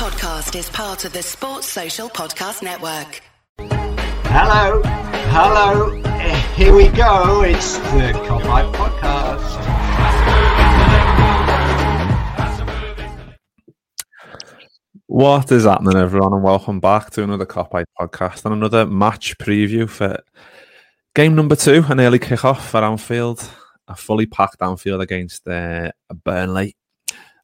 podcast is part of the Sports Social Podcast Network. Hello, hello, here we go. It's the Kopite Podcast. What is happening, everyone, and welcome back to another Kopite Podcast and another match preview for game number two, an early kick-off at Anfield, a fully packed Anfield against uh, Burnley.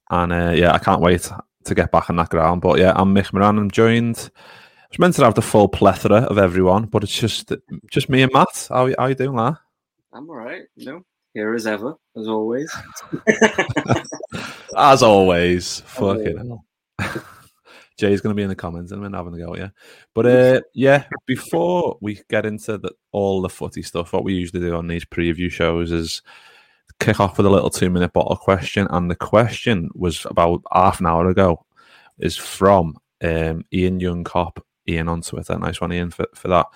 And uh, yeah, I can't wait to get back on that ground. But yeah, I'm Mick Moran. I'm joined. I was meant to have the full plethora of everyone, but it's just just me and Matt. How, how you doing, lad? I'm all right. You know, here as ever, as always. As always, fucking hell. Jay's going to be in the comments and I'm having a go at you. But uh, yeah, before we get into the, all the footy stuff, what we usually do on these preview shows is kick off with a little two minute bottle question. And the question was about half an hour ago, is from um, Ian Young Cop, Ian on Twitter. Nice one, Ian, for, for that.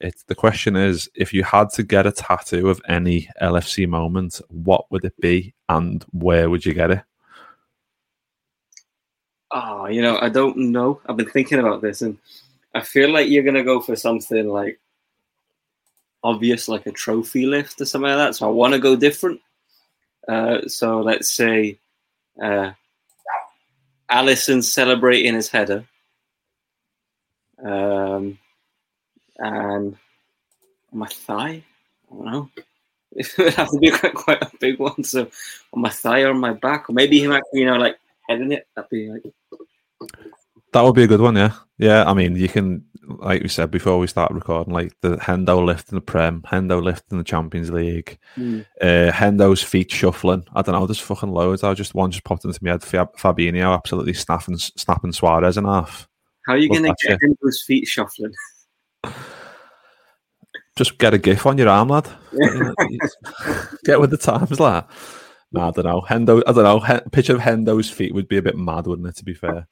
It's, the question is if you had to get a tattoo of any LFC moment, what would it be and where would you get it? Oh, you know, I don't know. I've been thinking about this, and I feel like you're gonna go for something like obvious, like a trophy lift or something like that. So I want to go different. Uh, so let's say uh, Alisson celebrating his header, um, and on my thigh. I don't know. It would have to be quite, quite a big one. So on my thigh or on my back, or maybe him actually, you know, like heading it. That'd be like That would be a good one, yeah. Yeah, I mean, you can, like we said before we start recording, like the Hendo lift in the Prem, Hendo lift in the Champions League, Mm. uh, Hendo's feet shuffling. I don't know, there's fucking loads. I just one just popped into my head. Fab- Fabinho absolutely snapping, snapping Suarez in half. how are you gonna that get shit. those feet shuffling? Just get a gif on your arm, lad. get with the times, lad. Nah, I don't know. Hendo, I don't know. He- picture of Hendo's feet would be a bit mad, wouldn't it? To be fair.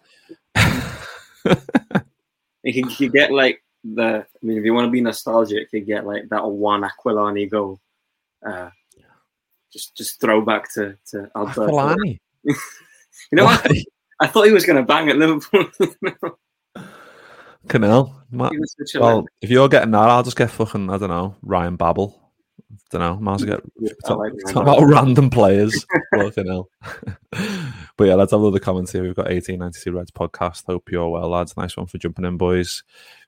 You you get like the. I mean, if you want to be nostalgic, you get like that one Aquilani goal. Uh, just just throw back to to Alberto. Aquilani. You know what? Why? I thought he was going to bang at Liverpool. Canal. Ma- He was such a Well, if you're getting that, I'll just get fucking, I don't know, Ryan Babel. Don't know, as get. I talk, like talk about random players. fucking hell. but yeah, let's have a look the comments here. We've got 1892 Reds podcast. Hope you're well, lads. Nice one for jumping in, boys.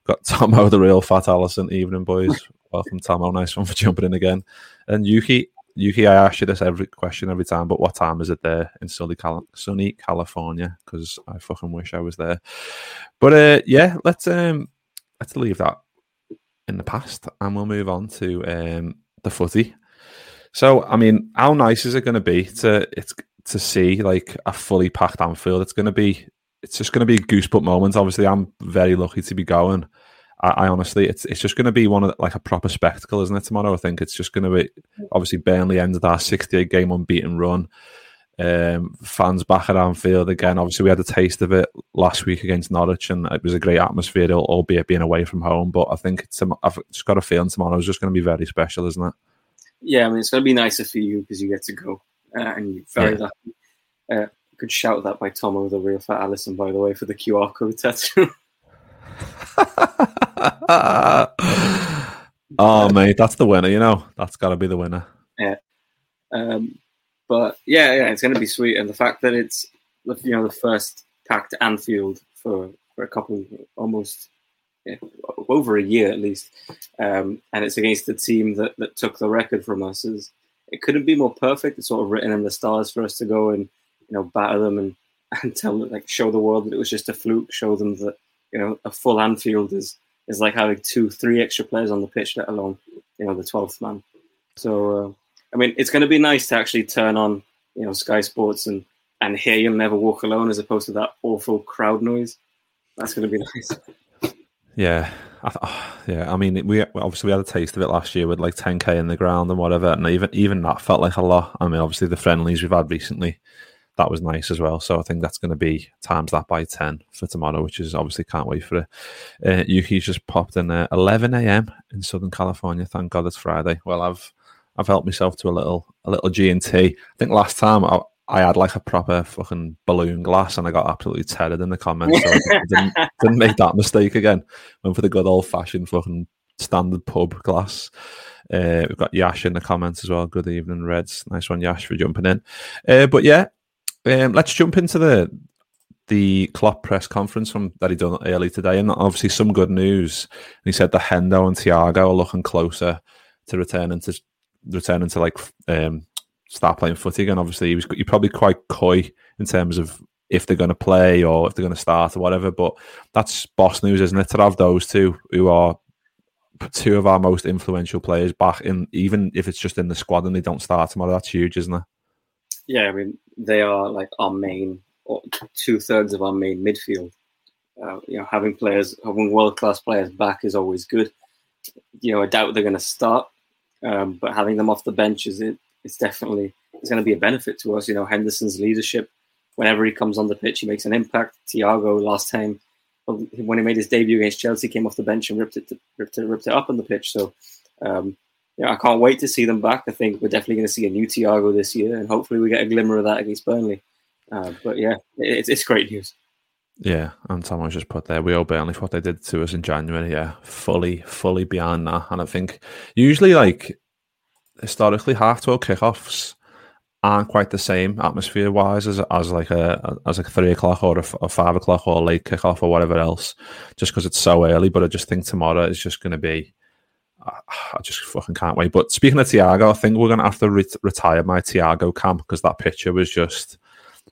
got Tomo, the real fat Allison. Evening, boys. Welcome, Tomo. Nice one for jumping in again. And Yuki, Yuki, I ask you this every question every time, but what time is it there in sunny, Cal- sunny California? Because I fucking wish I was there. But uh, yeah, let's um, let's leave that in the past and we'll move on to um, the footy. So, I mean, how nice is it going to be to it's to see like a fully packed Anfield? It's going to be, it's just going to be goosebump moments. Obviously, I'm very lucky to be going. I, I honestly, it's it's just going to be one of the, like a proper spectacle, isn't it? Tomorrow, I think it's just going to be obviously Burnley ended our 68 game unbeaten run. Um, fans back at Anfield again. Obviously, we had a taste of it last week against Norwich, and it was a great atmosphere, albeit being away from home. But I think it's, I've just got a feeling tomorrow is just going to be very special, isn't it? Yeah, I mean, it's going to be nicer for you because you get to go. Uh, and you're very Yeah. lucky. Uh, good shout that by Tomo, the real fat Allison, by the way, for the QR code tattoo. oh, mate, that's the winner. You know, that's got to be the winner. Yeah. Um, but yeah, yeah, it's going to be sweet, and the fact that it's you know the first packed Anfield for for a couple, almost yeah, over a year at least, um, and it's against the team that that took the record from us. Is it couldn't be more perfect. It's sort of written in the stars for us to go and you know batter them and and tell them, like show the world that it was just a fluke. Show them that you know a full Anfield is is like having two, three extra players on the pitch, let alone you know the twelfth man. So. I mean, it's going to be nice to actually turn on, you know, Sky Sports and and hear "You'll Never Walk Alone" as opposed to that awful crowd noise. That's going to be nice. Yeah, I th- oh, yeah. I mean, we obviously we had a taste of it last year with like 10k in the ground and whatever, and even even that felt like a lot. I mean, obviously the friendlies we've had recently, that was nice as well. So I think that's going to be times that by 10 for tomorrow, which is obviously can't wait for it. Uh, Yuki's just popped in uh, 11 a.m. in Southern California. Thank God it's Friday. Well, I've I've helped myself to a little a little G and T. I think last time I, I had like a proper fucking balloon glass and I got absolutely tethered in the comments. So I didn't, didn't make that mistake again. Went for the good old fashioned fucking standard pub glass. Uh, we've got Yash in the comments as well. Good evening, Reds. Nice one, Yash, for jumping in. Uh, but yeah, um, let's jump into the the Klopp press conference from that he done early today, and obviously some good news. he said the Hendo and Thiago are looking closer to returning to returning to like um, start playing footy again. Obviously, he was you're probably quite coy in terms of if they're going to play or if they're going to start or whatever. But that's boss news, isn't it? To have those two who are two of our most influential players back in, even if it's just in the squad and they don't start tomorrow, that's huge, isn't it? Yeah, I mean they are like our main, or two thirds of our main midfield. Uh, you know, having players, having world class players back is always good. You know, I doubt they're going to start, um, but having them off the bench is it. It's definitely it's going to be a benefit to us. You know, Henderson's leadership. Whenever he comes on the pitch, he makes an impact. Thiago last time when he made his debut against Chelsea, came off the bench and ripped it, to, ripped it, ripped it up on the pitch. So, um, yeah, I can't wait to see them back. I think we're definitely going to see a new Thiago this year, and hopefully we get a glimmer of that against Burnley. Uh, but yeah, it, it's great news. Yeah, and Tom was just put there. We owe Burnley for what they did to us in January. Yeah, fully, fully beyond that. And I think usually, like historically, half twelve kickoffs aren't quite the same atmosphere wise as as like a as like a three o'clock or a, a five o'clock or a late kickoff or whatever else, just because it's so early. But I just think tomorrow is just going to be. I just fucking can't wait. But speaking of Thiago, I think we're going to have to re- retire my Thiago camp because that picture was just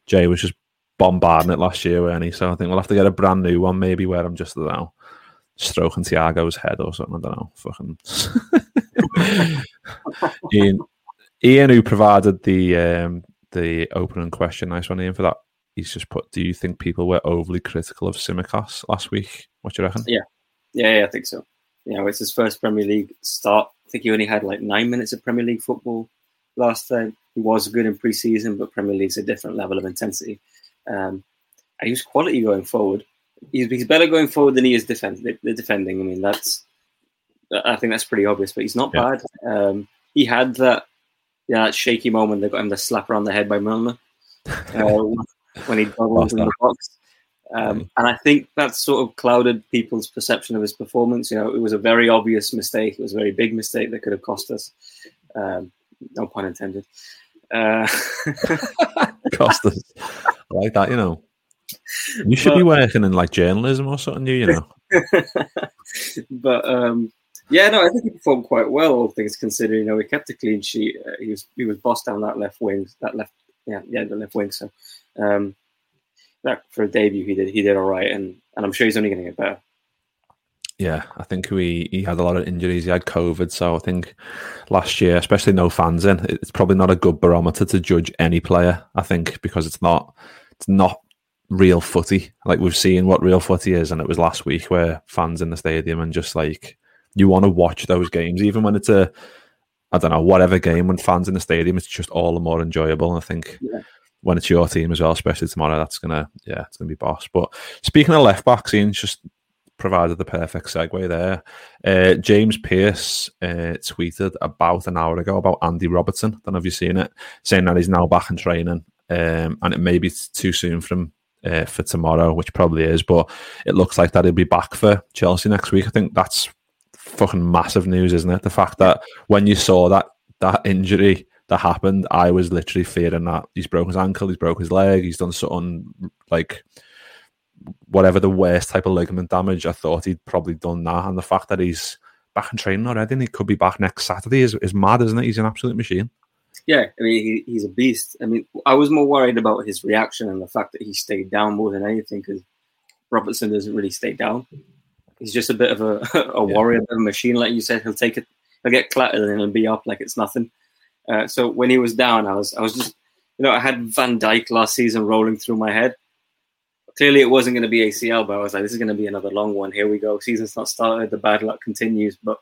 Jay was just bombarding it last year, weren't he? So I think we'll have to get a brand new one, maybe where I'm just know stroking Thiago's head or something. I don't know. Fucking Ian, Ian, who provided the um, the opening question, nice one, Ian, for that. He's just put, "Do you think people were overly critical of Tsimikas last week? What do you reckon?" Yeah, yeah, yeah, I think so. You know, it's his first Premier League start. I think he only had like nine minutes of Premier League football last time. He was good in pre-season, but Premier League's a different level of intensity. Um, and he was quality going forward. He's, he's better going forward than he is defend, the defending. I mean, that's I think that's pretty obvious. But he's not yeah. bad. Um, he had that yeah, that shaky moment they got him the slap around the head by Milner uh, when he bubbled in the box. Um, and I think that sort of clouded people's perception of his performance. You know, it was a very obvious mistake. It was a very big mistake that could have cost us. Um, no pun intended. Uh, cost us. I like that, you know. You should but, be working in like journalism or something, you know. but um, yeah, no, I think he performed quite well, all things considered. You know, he kept a clean sheet. Uh, he was he was bossed down that left wing, that left, yeah, yeah, the left wing. So, um, that for a debut, he did he did all right, and and I'm sure he's only going to get better. Yeah, I think we he had a lot of injuries. He had COVID, so I think last year, especially no fans in, it's probably not a good barometer to judge any player. I think because it's not it's not real footy. Like we've seen what real footy is, and it was last week where fans in the stadium and just like you want to watch those games, even when it's a, I don't know, whatever game when fans in the stadium, it's just all the more enjoyable. And I think yeah. when it's your team as well, especially tomorrow, that's gonna, yeah, it's gonna be boss. But speaking of left backs, Ian just provided the perfect segue there. Uh, James Pearce uh, tweeted about an hour ago about Andy Robertson. Don't know if you've seen it, saying that he's now back in training, um, and it may be too soon for him uh, for tomorrow, which probably is, but it looks like that he'll be back for Chelsea next week. I think that's fucking massive news, isn't it? The fact that when you saw that that injury that happened, I was literally fearing that he's broken his ankle, he's broke his leg, he's done something like whatever the worst type of ligament damage. I thought he'd probably done that, and the fact that he's back in training already and he could be back next Saturday is, is mad, isn't it? He's an absolute machine. Yeah, I mean, he, he's a beast. I mean, I was more worried about his reaction and the fact that he stayed down more than anything because Robertson doesn't really stay down he's just a bit of a, a warrior, a machine, like you said. He'll take it, he'll get clattered, and he'll be up like it's nothing. Uh, so when he was down, I was, I was just, you know, I had Van Dijk last season rolling through my head. Clearly, it wasn't going to be ACL, but I was like, this is going to be another long one. Here we go. Season's not started. The bad luck continues. But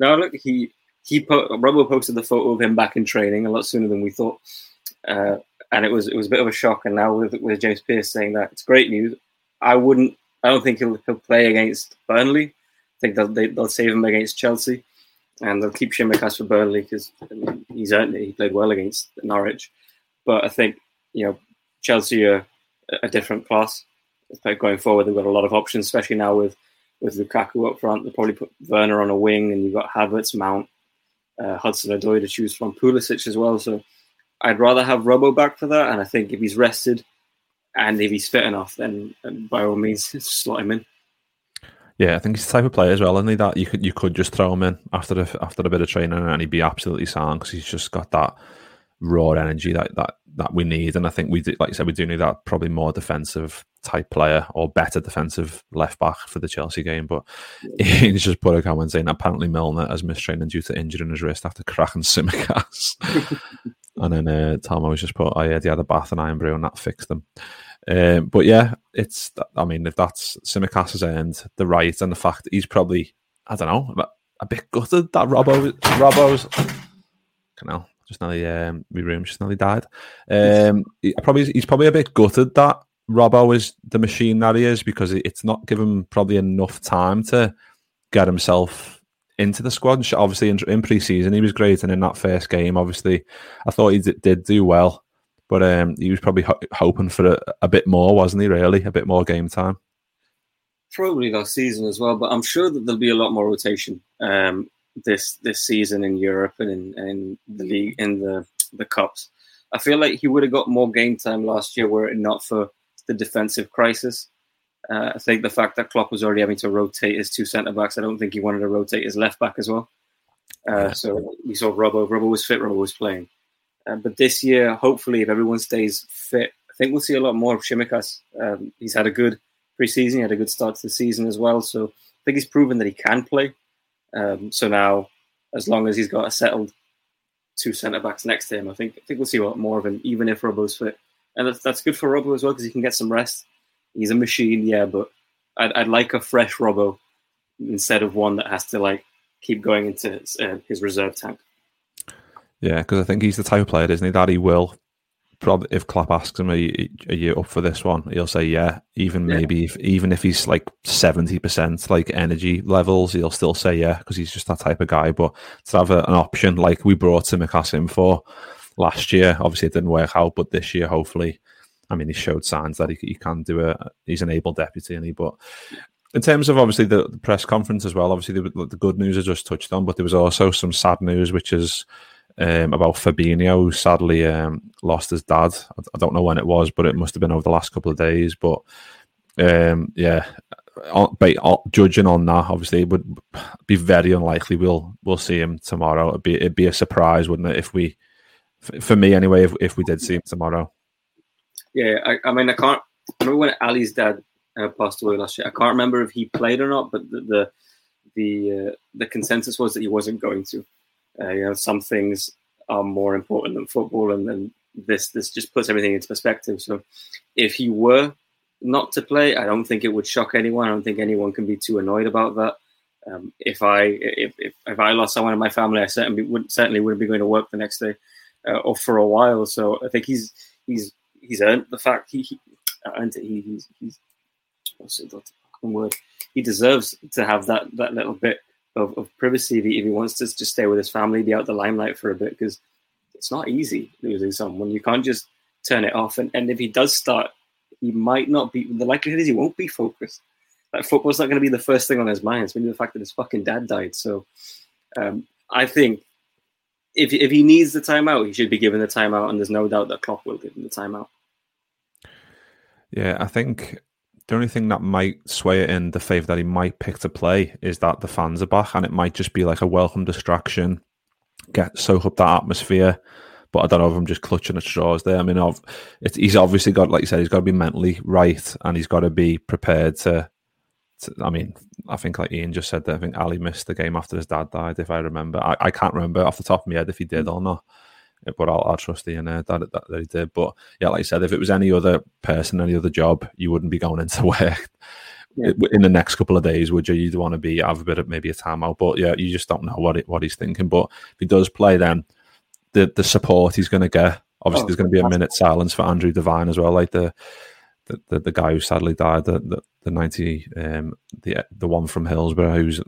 now look, he he put Robo posted the photo of him back in training a lot sooner than we thought. Uh, and it was it was a bit of a shock. And now with with James Pearce saying that, it's great news. I wouldn't I don't think he'll, he'll play against Burnley. I think they'll, they, will they will save him against Chelsea, and they'll keep Tsimikas for Burnley because I mean, he's earned it. He played well against Norwich, but I think you know, Chelsea are a different class. Going forward, they've got a lot of options, especially now with with Lukaku up front. They'll probably put Werner on a wing, and you've got Havertz, Mount, uh, Hudson Odoi to choose from, Pulisic as well. So I'd rather have Robbo back for that. And I think if he's rested and if he's fit enough, then, by all means, slot him in. Yeah, I think he's the type of player as well, he? That you could you could just throw him in after a, after a bit of training and he'd be absolutely sound because he's just got that raw energy that that that we need. And I think we do, like I said, we do need that probably more defensive type player or better defensive left back for the Chelsea game. But he's just put a comment saying apparently Milner has missed training due to injury in his wrist after cracking Tsimikas. and then uh, Tom was just put, oh yeah, he had a bath and Irn-Bru and that fixed them. Um, but yeah, it's. I mean, if that's Tsimikas' end, the right, and the fact he's probably, I don't know, a bit gutted that Robbo, Robbo's. Canal just nearly, um, my room just nearly died. Um, he, probably he's probably a bit gutted that Robbo is the machine that he is because it's not given probably enough time to get himself into the squad. Obviously, in, in pre-season he was great, and in that first game, obviously, I thought he did, did do well. But um, he was probably ho- hoping for a, a, bit more, wasn't he? Really, a bit more game time. Probably last season as well, but I'm sure that there'll be a lot more rotation um, this this season in Europe and in, in the league in the the cups. I feel like he would have got more game time last year were it not for the defensive crisis. Uh, I think the fact that Klopp was already having to rotate his two centre backs, I don't think he wanted to rotate his left back as well. Uh, so we saw Robbo. Robbo was fit. Robbo was playing. Uh, but this year, hopefully, if everyone stays fit, I think we'll see a lot more of Tsimikas. Um, he's had a good preseason. He had a good start to the season as well. So I think he's proven that he can play. Um, so now, as long as he's got a settled two centre backs next to him, I think I think we'll see lot more of him, even if Robbo's fit. And that's, that's good for Robbo as well because he can get some rest. He's a machine, yeah, but I'd, I'd like a fresh Robbo instead of one that has to like keep going into his, uh, his reserve tank. Yeah, because I think he's the type of player, isn't he, that he will probably if Klopp asks him, are you, are you up for this one? He'll say yeah. Even yeah. maybe if, even if he's like seventy percent like energy levels, he'll still say yeah because he's just that type of guy. But to have a, an option like we brought Tsimikas in for last year, obviously it didn't work out, but this year hopefully, I mean, he showed signs that he, he can do a. He's an able deputy, and he but. In terms of obviously the, the press conference as well, obviously the, the good news I just touched on, but there was also some sad news, which is um, about Fabinho, who sadly um, lost his dad. I, don't know when it was, but it must have been over the last couple of days. But um, yeah, judging on that, obviously, it would be very unlikely we'll we'll see him tomorrow. It'd be it'd be a surprise, wouldn't it? If we, for me anyway, if, if we did see him tomorrow. Yeah, I, I mean, I can't I remember when Ali's dad uh, passed away last year. I can't remember if he played or not, but the the the, uh, the consensus was that he wasn't going to. Uh, you know, some things are more important than football, and then this this just puts everything into perspective. So, if he were not to play, I don't think it would shock anyone. I don't think anyone can be too annoyed about that. Um, if I if, if, if I lost someone in my family, I certainly would certainly wouldn't be going to work the next day uh, or for a while. So I think he's he's he's earned the fact he, he earned it. He, he's he's what's the word? He deserves to have that that little bit of, of privacy if he, if he wants to just stay with his family, be out the limelight for a bit, because it's not easy losing someone. You can't just turn it off. And, and if he does start, he might not be, the likelihood is he won't be focused. Like football's not going to be the first thing on his mind. It's maybe the fact that his fucking dad died. So um, I think if, if he needs the timeout, he should be given the timeout. And there's no doubt that Klopp will give him the timeout. Yeah, I think the only thing that might sway it in the favour that he might pick to play is that the fans are back, and it might just be like a welcome distraction, get soak up that atmosphere. But I don't know if I'm just clutching at straws there. I mean, I've, he's obviously got, like you said, he's got to be mentally right, and he's got to be prepared to, to. I mean, I think like Ian just said that. I think Ali missed the game after his dad died, if I remember. I, I can't remember off the top of my head if he did hmm. or not but I'll, I'll trust Ian uh, that, that, that he did. But yeah, like I said, if it was any other person, any other job, you wouldn't be going into work yeah. in the next couple of days, would you? You'd want to be have a bit of maybe a timeout, but yeah, you just don't know what it, what he's thinking. But if he does play, then the the support he's going to get. Obviously, oh, there's going to be a minute silence for Andrew Devine as well, like the the, the, the guy who sadly died, the the, the ninety, um, the the one from Hillsborough who's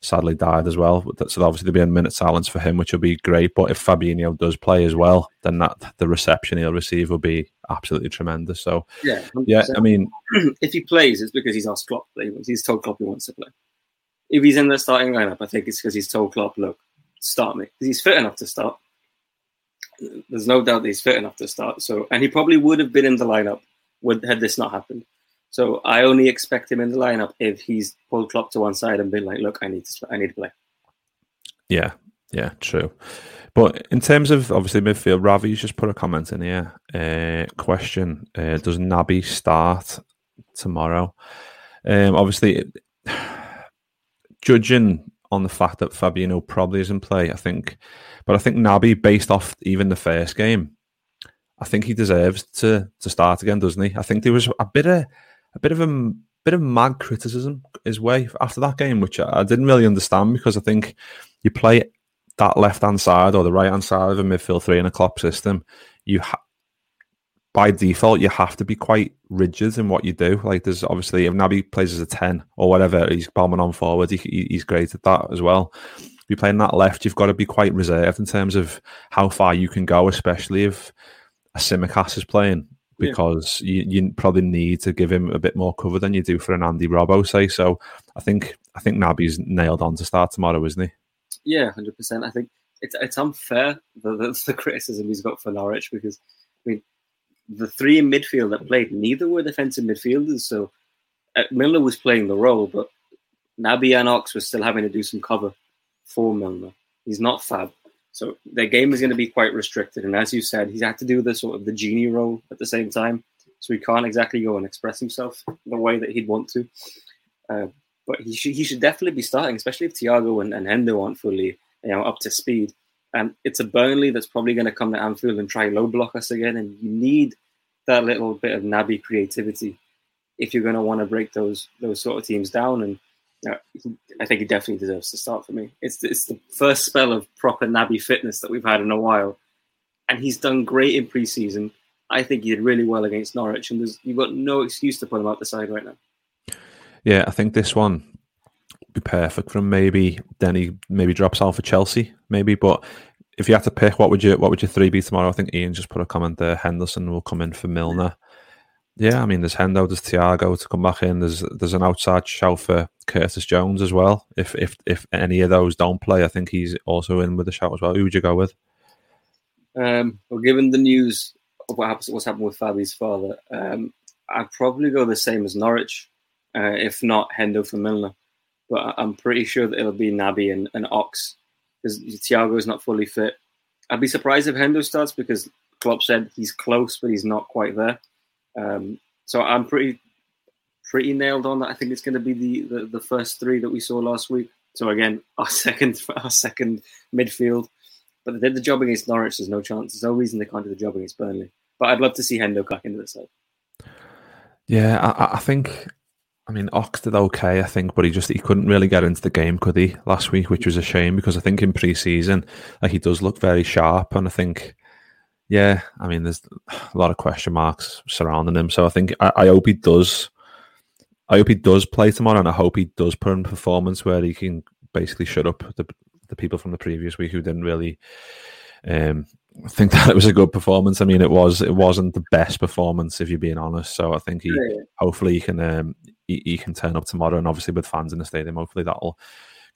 sadly died as well. So obviously there'll be a minute silence for him, which will be great. But if Fabinho does play as well, then that the reception he'll receive will be absolutely tremendous. So Yeah, yeah, 100%. I mean, if he plays, it's because he's asked Klopp. He's told Klopp he wants to play. If he's in the starting lineup, I think it's because he's told Klopp, "Look, start me." 'Cause he's fit enough to start. There's no doubt that he's fit enough to start. So, and he probably would have been in the lineup would had this not happened. So, I only expect him in the lineup if he's pulled Klopp to one side and been like, "Look, I need to, I need to play." Yeah, yeah, true. But in terms of obviously midfield, Ravi's just put a comment in here. Uh, question: uh, Does Naby start tomorrow? Um, obviously, judging on the fact that Fabinho probably isn't play, I think, but I think Naby, based off even the first game, I think he deserves to to start again, doesn't he? I think there was a bit of a bit of a bit of mad criticism his way after that game, which I, didn't really understand because I think you play that left hand side or the right hand side of a midfield three in a Klopp system, you ha- by default you have to be quite rigid in what you do. Like there's obviously if Naby plays as a ten or whatever, he's bombing on forward. He- he's great at that as well. If you're playing that left, you've got to be quite reserved in terms of how far you can go, especially if a Tsimikas is playing. Yeah. Because you, you probably need to give him a bit more cover than you do for an Andy Robbo, say. So I think I think Naby's nailed on to start tomorrow, isn't he? Yeah, hundred percent. I think it's it's unfair the, the the criticism he's got for Norwich because I mean the three in midfield that played neither were defensive midfielders. So uh, Milner was playing the role, but Naby and Ox was still having to do some cover for Milner. He's not Fab, so the game is going to be quite restricted. And as you said, he's had to do the sort of the genie role at the same time, so he can't exactly go and express himself the way that he'd want to. Uh, but he should he should definitely be starting, especially if Thiago and, and Hendo aren't fully you know up to speed. And it's a Burnley that's probably going to come to Anfield and try low block us again, and you need that little bit of Naby creativity if you're going to want to break those those sort of teams down. And Uh, I think he definitely deserves to start for me. It's it's the first spell of proper Naby fitness that we've had in a while, and he's done great in pre-season. I think he did really well against Norwich, and there's, you've got no excuse to put him out the side right now. Yeah, I think this one would be perfect for him. Maybe then he maybe drops out for Chelsea, maybe. But if you had to pick, what would you what would your three be tomorrow? I think Ian just put a comment there. Henderson will come in for Milner. Yeah, I mean, there's Hendo, there's Thiago to come back in. There's there's an outside shout for Curtis Jones as well. If if if any of those don't play, I think he's also in with a shout as well. Who would you go with? Um, well, given the news of what happens, what's happened with Fabi's father, um, I'd probably go the same as Norwich, uh, if not Hendo for Milner. But I'm pretty sure that it'll be Naby and, and Ox because Thiago is not fully fit. I'd be surprised if Hendo starts because Klopp said he's close, but he's not quite there. Um, so I'm pretty pretty nailed on that. I think it's going to be the, the the first three that we saw last week. So again, our second our second midfield. But they did the job against Norwich. There's no chance. There's no reason they can't do the job against Burnley. But I'd love to see Hendo back into the side. Yeah, I, I- think. I mean, Ox did okay, I think, but he just he couldn't really get into the game, could he, last week, which was a shame because I think in pre-season, like he does look very sharp, and I think, yeah, I mean, there's a lot of question marks surrounding him. So I think I, I hope he does. I hope he does play tomorrow, and I hope he does put in a performance where he can basically shut up the the people from the previous week who didn't really um, think that it was a good performance. I mean, it was. It wasn't the best performance, if you're being honest. So I think he hopefully he can um, he, he can turn up tomorrow, and obviously with fans in the stadium, hopefully that'll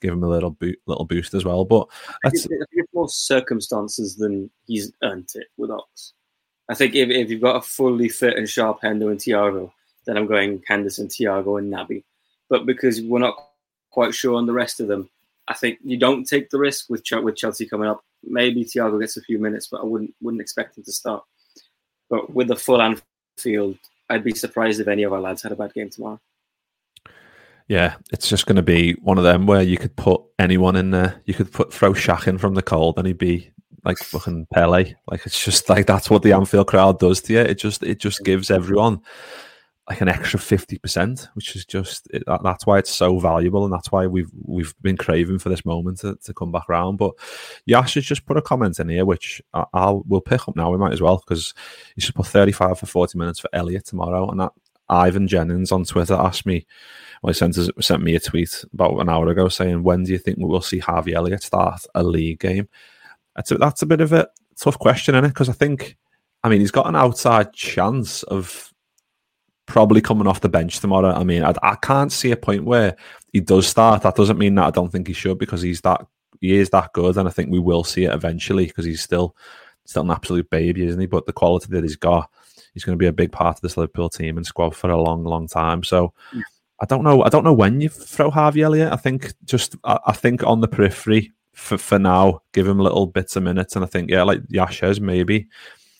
give him a little bo- little boost as well. But I that's think more circumstances than he's earned it with Ox. I think if, if you've got a fully fit and sharp Hendo and Thiago, then I'm going Henderson, Thiago, and Naby. But because we're not quite sure on the rest of them, I think you don't take the risk with with Chelsea coming up. Maybe Thiago gets a few minutes, but I wouldn't wouldn't expect him to start. But with the full Anfield, I'd be surprised if any of our lads had a bad game tomorrow. Yeah, it's just going to be one of them where you could put anyone in there. You could put throw Shaq in from the cold, and he'd be like fucking Pele. Like it's just like that's what the Anfield crowd does to you. It just it just gives everyone like an extra fifty percent, which is just it, that, that's why it's so valuable, and that's why we've we've been craving for this moment to, to come back around. But Yash has just put a comment in here, which I, I'll we'll pick up now. We might as well because he should put thirty five for forty minutes for Elliott tomorrow, and that Ivan Jennings on Twitter asked me. Well, he sent, us, sent me a tweet about an hour ago saying, "When do you think we will see Harvey Elliott start a league game?" That's a, that's a bit of a tough question, is it? Because I think I mean, he's got an outside chance of probably coming off the bench tomorrow. I mean, I, I can't see a point where he does start. That doesn't mean that I don't think he should because he's that he is that good, and I think we will see it eventually because he's still still an absolute baby, isn't he? But the quality that he's got, he's going to be a big part of this Liverpool team and squad for a long, long time. So. Yeah. I don't know. I don't know when you throw Harvey Elliott. I think just I, I think on the periphery for, for now, give him little bits of minutes. And I think, yeah, like Yashez, maybe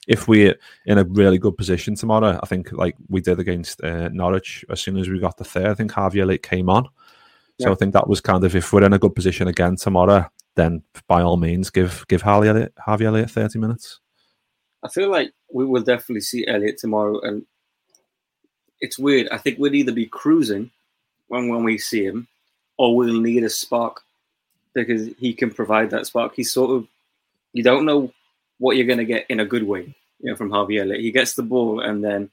if we're in a really good position tomorrow, I think like we did against uh, Norwich, as soon as we got the third, I think Harvey Elliott came on. So yeah. I think that was kind of if we're in a good position again tomorrow, then by all means give give Harvey Elliott, Harvey Elliott 30 minutes. I feel like we will definitely see Elliott tomorrow, and it's weird. I think we'll either be cruising when when we see him, or we'll need a spark because he can provide that spark. He's sort of you don't know what you're going to get in a good way, you know, from Harvey Elliott. He gets the ball, and then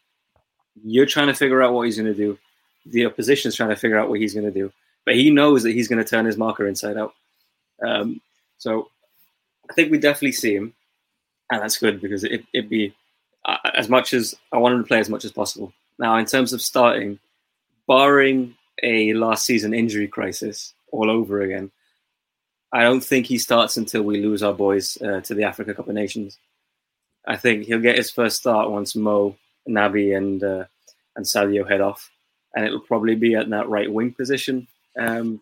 you're trying to figure out what he's going to do. The opposition's trying to figure out what he's going to do, but he knows that he's going to turn his marker inside out. Um, so I think we definitely see him, and that's good because it, would be uh, as much as I want him to play as much as possible. Now, in terms of starting, barring a last season injury crisis all over again, I don't think he starts until we lose our boys uh, to the Africa Cup of Nations. I think he'll get his first start once Mo, Naby, and uh, and Sadio head off, and it'll probably be at that right wing position. Um,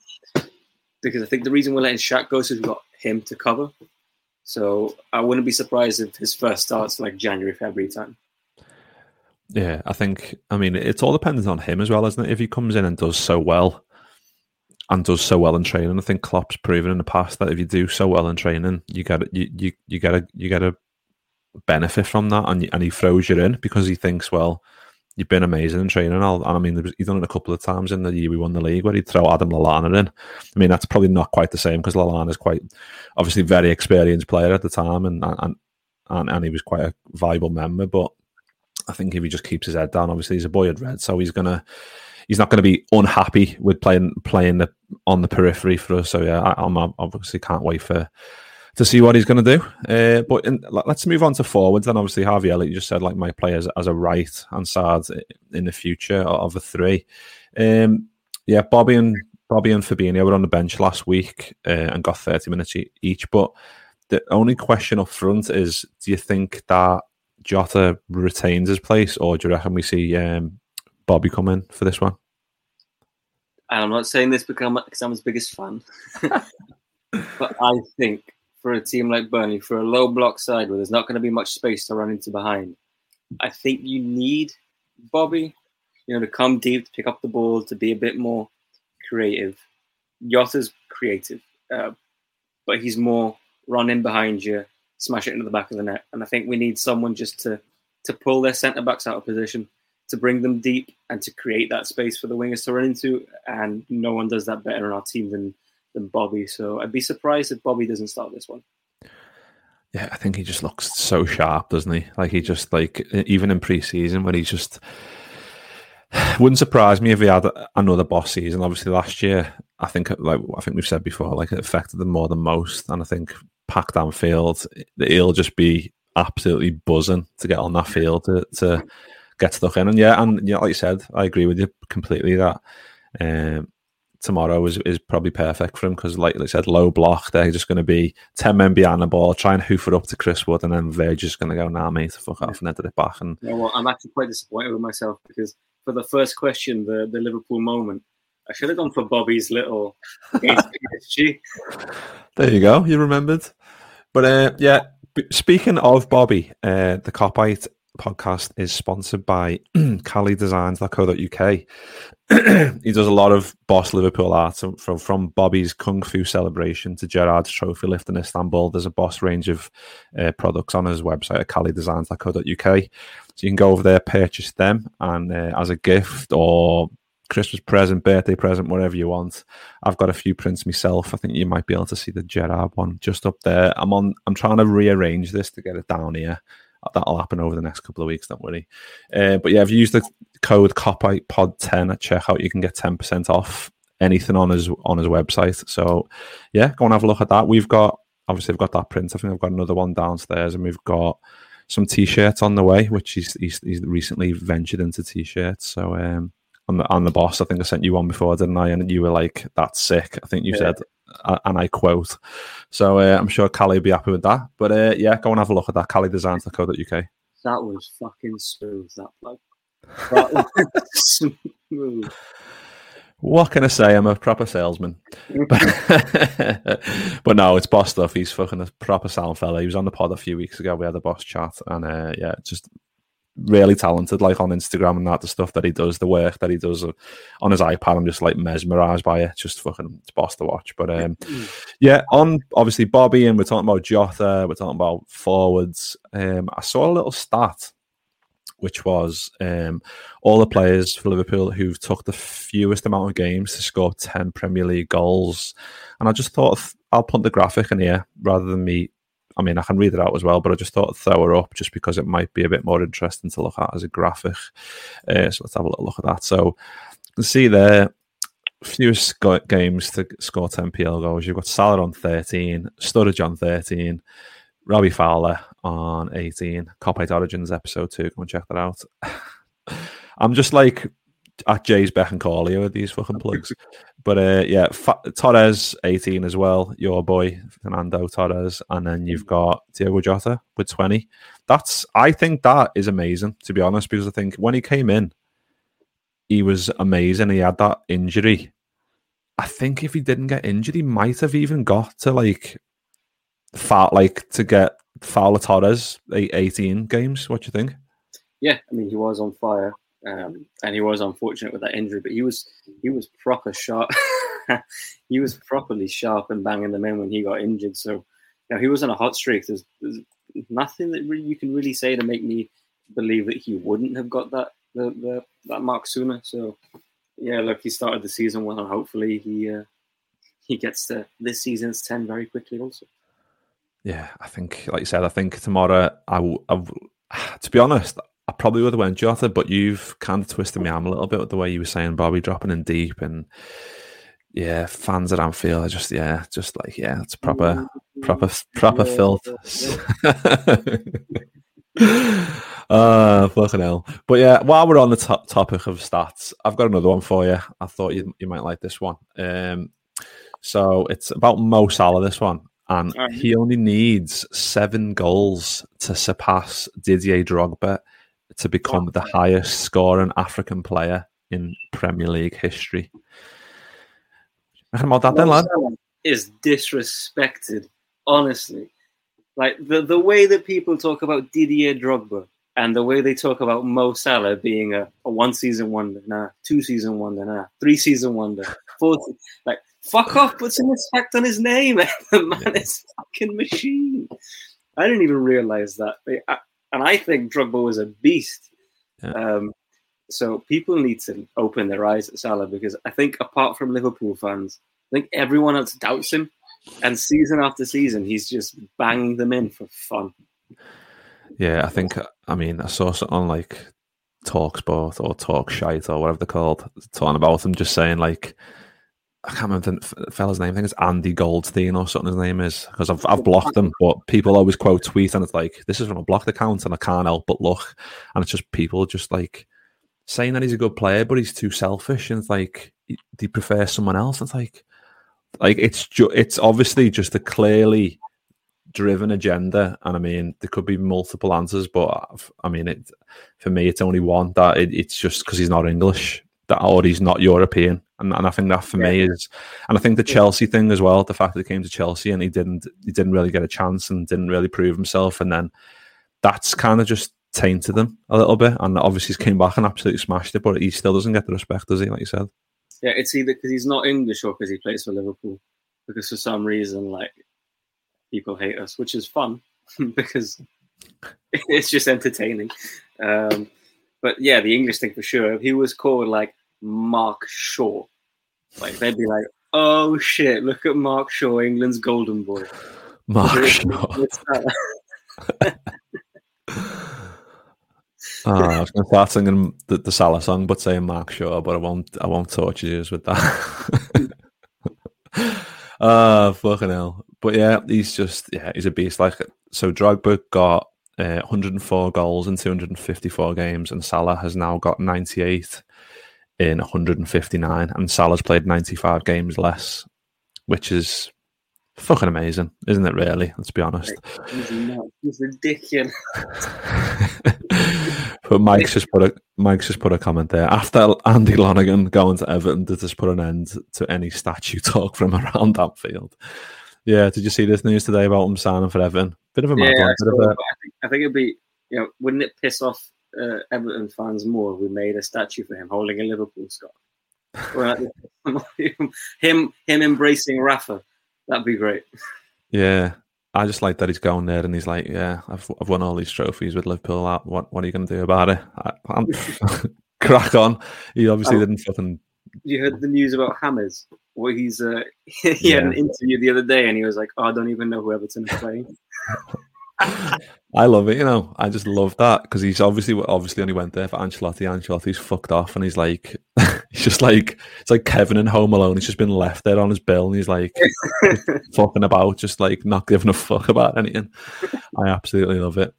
because I think the reason we're letting Shaq go is we've got him to cover. So I wouldn't be surprised if his first starts like January, February time. Yeah, I think. I mean, it's all dependent on him as well, isn't it? If he comes in and does so well, and does so well in training. I think Klopp's proven in the past that if you do so well in training, you get you you, you get a you get a benefit from that, and and he throws you in because he thinks, well, you've been amazing in training. I'll, and I mean, he's done it a couple of times in the year we won the league where he'd throw Adam Lallana in. I mean, that's probably not quite the same because Lallana is quite obviously very experienced player at the time, and and and, and he was quite a valuable member, but. I think if he just keeps his head down, obviously he's a boy at red, so he's gonna he's not going to be unhappy with playing playing the, on the periphery for us. So yeah, I, am obviously can't wait for to see what he's going to do. Uh, but in, let's move on to forwards. Then obviously Harvey Elliott, you just said like my players as a right and side in the future of the three. Um, yeah, Bobby and Bobby and Fabinho were on the bench last week uh, and got 30 minutes each. But the only question up front is, do you think that Jota retains his place, or do you reckon we see um, Bobby come in for this one? And I'm not saying this because I'm, because I'm his biggest fan, but I think for a team like Burnley, for a low block side where there's not going to be much space to run into behind, I think you need Bobby, you know, to come deep, to pick up the ball, to be a bit more creative. Jota's creative, uh, but he's more running behind you, smash it into the back of the net. And I think we need someone just to to pull their centre backs out of position to bring them deep and to create that space for the wingers to run into. And no one does that better in our team than than Bobby. So I'd be surprised if Bobby doesn't start this one. Yeah, I think he just looks so sharp, doesn't he? Like he just like even in pre-season when he's just wouldn't surprise me if he had another boss season. Obviously, last year I think like I think we've said before, like it affected them more than most, and I think packed Anfield, he'll just be absolutely buzzing to get on that field to, to get stuck in. And yeah, and yeah, like you said, I agree with you completely that um, tomorrow is, is probably perfect for him because, like I said, low block. They're just going to be 10 men behind the ball, try and hoof it up to Chris Wood, and then they're just going to go, nah, mate, fuck off and it back. And yeah, well, I'm actually quite disappointed with myself because for the first question, the, the Liverpool moment, I should have gone for Bobby's little PSG. there you go. You remembered. But uh, yeah, speaking of Bobby, uh, the Kopite podcast is sponsored by CaliDesigns.co.uk. he does a lot of boss Liverpool art from, from Bobby's Kung Fu celebration to Gerrard's trophy lift in Istanbul. There's a boss range of uh, products on his website at CaliDesigns.co.uk. So you can go over there, purchase them, and uh, as a gift or Christmas present, birthday present, whatever you want. I've got a few prints myself. I think you might be able to see the Gerard one just up there. I'm on. I'm trying to rearrange this to get it down here that'll happen over the next couple of weeks. Don't worry. Uh, but yeah, if you use the code Kopite Pod ten at checkout, you can get ten percent off anything on his on his website. So yeah, go and have a look at that. We've got obviously I've got that print. I think I've got another one downstairs, and we've got some t-shirts on the way, which he's he's, he's recently ventured into t-shirts. So um, on the on the boss, I think I sent you one before, didn't I? And you were like, "That's sick." I think you yeah. said, and I quote. So uh, I'm sure Callie will be happy with that. But uh, yeah, go and have a look at that. CallieDesigns.co.uk. That was fucking smooth. That plug. That smooth. What can I say? I'm a proper salesman. but, but no, it's boss stuff. He's fucking a proper sound fella. He was on the pod a few weeks ago. We had a boss chat, and uh, yeah, just really talented. Like on Instagram and that, the stuff that he does, the work that he does on his iPad, I'm just like mesmerized by it. Just fucking it's boss to watch. But um, yeah, on obviously Bobby, and we're talking about Jota, we're talking about forwards. Um, I saw a little stat which was um, all the players for Liverpool who've took the fewest amount of games to score 10 Premier League goals. And I just thought I'll put the graphic in here rather than me. I mean, I can read it out as well, but I just thought throw her up just because it might be a bit more interesting to look at as a graphic. Uh, so let's have a little look at that. So you can see there, fewest games to score 10 PL goals. You've got Salah on 13, Sturridge on 13, Robbie Fowler on 18. Kopite Origins episode 2. Go and check that out. I'm just like at Jay's beck and call here with these fucking plugs. but uh, yeah, F- Torres 18 as well. Your boy Fernando Torres, and then you've got Diogo Jota with 20. That's I think that is amazing to be honest because I think when he came in, he was amazing. He had that injury. I think if he didn't get injured, he might have even got to like fat like to get Fowler Torres 18 games. What do you think? Yeah, I mean he was on fire, um, and he was unfortunate with that injury, but he was he was proper sharp. he was properly sharp and banging them in when he got injured. So, you know, he was on a hot streak. There's, there's nothing that really you can really say to make me believe that he wouldn't have got that the, the that mark sooner. So, yeah, look, he started the season well, and hopefully he uh, he gets to this season's ten very quickly also. Yeah, I think, like you said, I think tomorrow, I, I to be honest, Probably would have went Jota, but you've kind of twisted me arm a little bit with the way you were saying Bobby dropping in deep and yeah, fans at Anfield are just yeah, just like yeah, it's proper, proper, proper yeah, filth. uh fucking hell. But yeah, while we're on the top topic of stats, I've got another one for you. I thought you you might like this one. Um, so it's about Mo Salah. This one, and he only needs seven goals to surpass Didier Drogba to become the highest scoring African player in Premier League history. about that then, lad? Is disrespected, honestly. Like the, the way that people talk about Didier Drogba and the way they talk about Mo Salah being a, a one season wonder, nah, two season wonder, nah, three season wonder, four, like Fuck off, put some respect on his name. the man yeah. is fucking machine. I didn't even realize that. And I think Drogba was a beast. Yeah. Um, so people need to open their eyes at Salah because I think apart from Liverpool fans, I think everyone else doubts him. And season after season, he's just banging them in for fun. Yeah, I think, I mean, I saw something on like Talksport or Talk Shite or whatever they're called, talking about him just saying like, I can't remember the fella's name. I think it's Andy Goldstein or something. His name is because I've I've blocked them, but people always quote tweet and it's like this is from a blocked account and I can't help but look, and it's just people just like saying that he's a good player, but he's too selfish and it's like he prefers someone else. It's like like it's ju- it's obviously just a clearly driven agenda, and I mean there could be multiple answers, but I mean it for me it's only one that it, it's just because he's not English that he's not European and, and I think that for yeah. me is, and I think the Chelsea thing as well, the fact that he came to Chelsea and he didn't, he didn't really get a chance and didn't really prove himself, and then that's kind of just tainted him a little bit. And obviously, he's came back and absolutely smashed it, but he still doesn't get the respect, does he? Like you said. Yeah, it's either because he's not English or because he plays for Liverpool. Because for some reason, like people hate us, which is fun because it's just entertaining. Um, but yeah, the English thing for sure. He was called like Mark Shaw. Like they'd be like, "Oh shit! Look at Mark Shaw, England's golden boy." Mark Shaw. Oh, I was going to start singing the, the Salah song, but saying Mark Shaw, but I won't. I won't torture you with that. Ah, uh, fucking hell! But yeah, he's just yeah, he's a beast. Like so, Drogba got uh, 104 goals in 254 games, and Salah has now got 98 in 159, and Salah's played 95 games less, which is fucking amazing, isn't it? Really, let's be honest. He's, ridiculous. but Mike's just put a Mike's just put a comment there. After Andy Lonergan going to Everton, did this put an end to any statue talk from around that field? Yeah, did you see this news today about him signing for Everton? Bit of a mad Yeah, one. I, Bit of saw a, it, but I, think, I think it'd be, you know, wouldn't it piss off uh, Everton fans more? We made a statue for him holding a Liverpool scarf. Like, him, him embracing Rafa. That'd be great. yeah, I just like that he's going there and he's like, yeah, I've I've won all these trophies with Liverpool. What what, what are you going to do about it? I, I'm crack on. He obviously Oh. didn't fucking You heard the news about James? Where he's uh, he had an interview the other day and he was like, "Oh, I don't even know who Everton is playing." I love it, you know. I just love that because he's obviously obviously only went there for Ancelotti. Ancelotti's fucked off, and he's like, he's just like it's like Kevin in Home Alone. He's just been left there on his bill, and he's like fucking about, just like not giving a fuck about anything. I absolutely love it.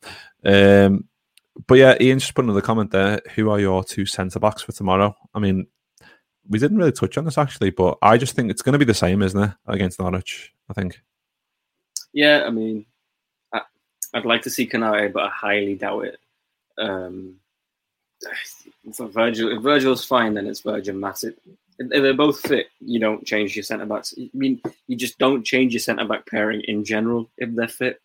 Um, but yeah, Ian just put another comment there. Who are your two centre backs for tomorrow? I mean, we didn't really touch on this actually, but I just think it's going to be the same, isn't it, against Norwich? I think. Yeah, I mean, I, I'd like to see Konate, but I highly doubt it. Um, Virgil, if Virgil's fine, then it's Virgil Matip. If if they're both fit, you don't change your centre backs. I mean, you just don't change your centre back pairing in general if they're fit.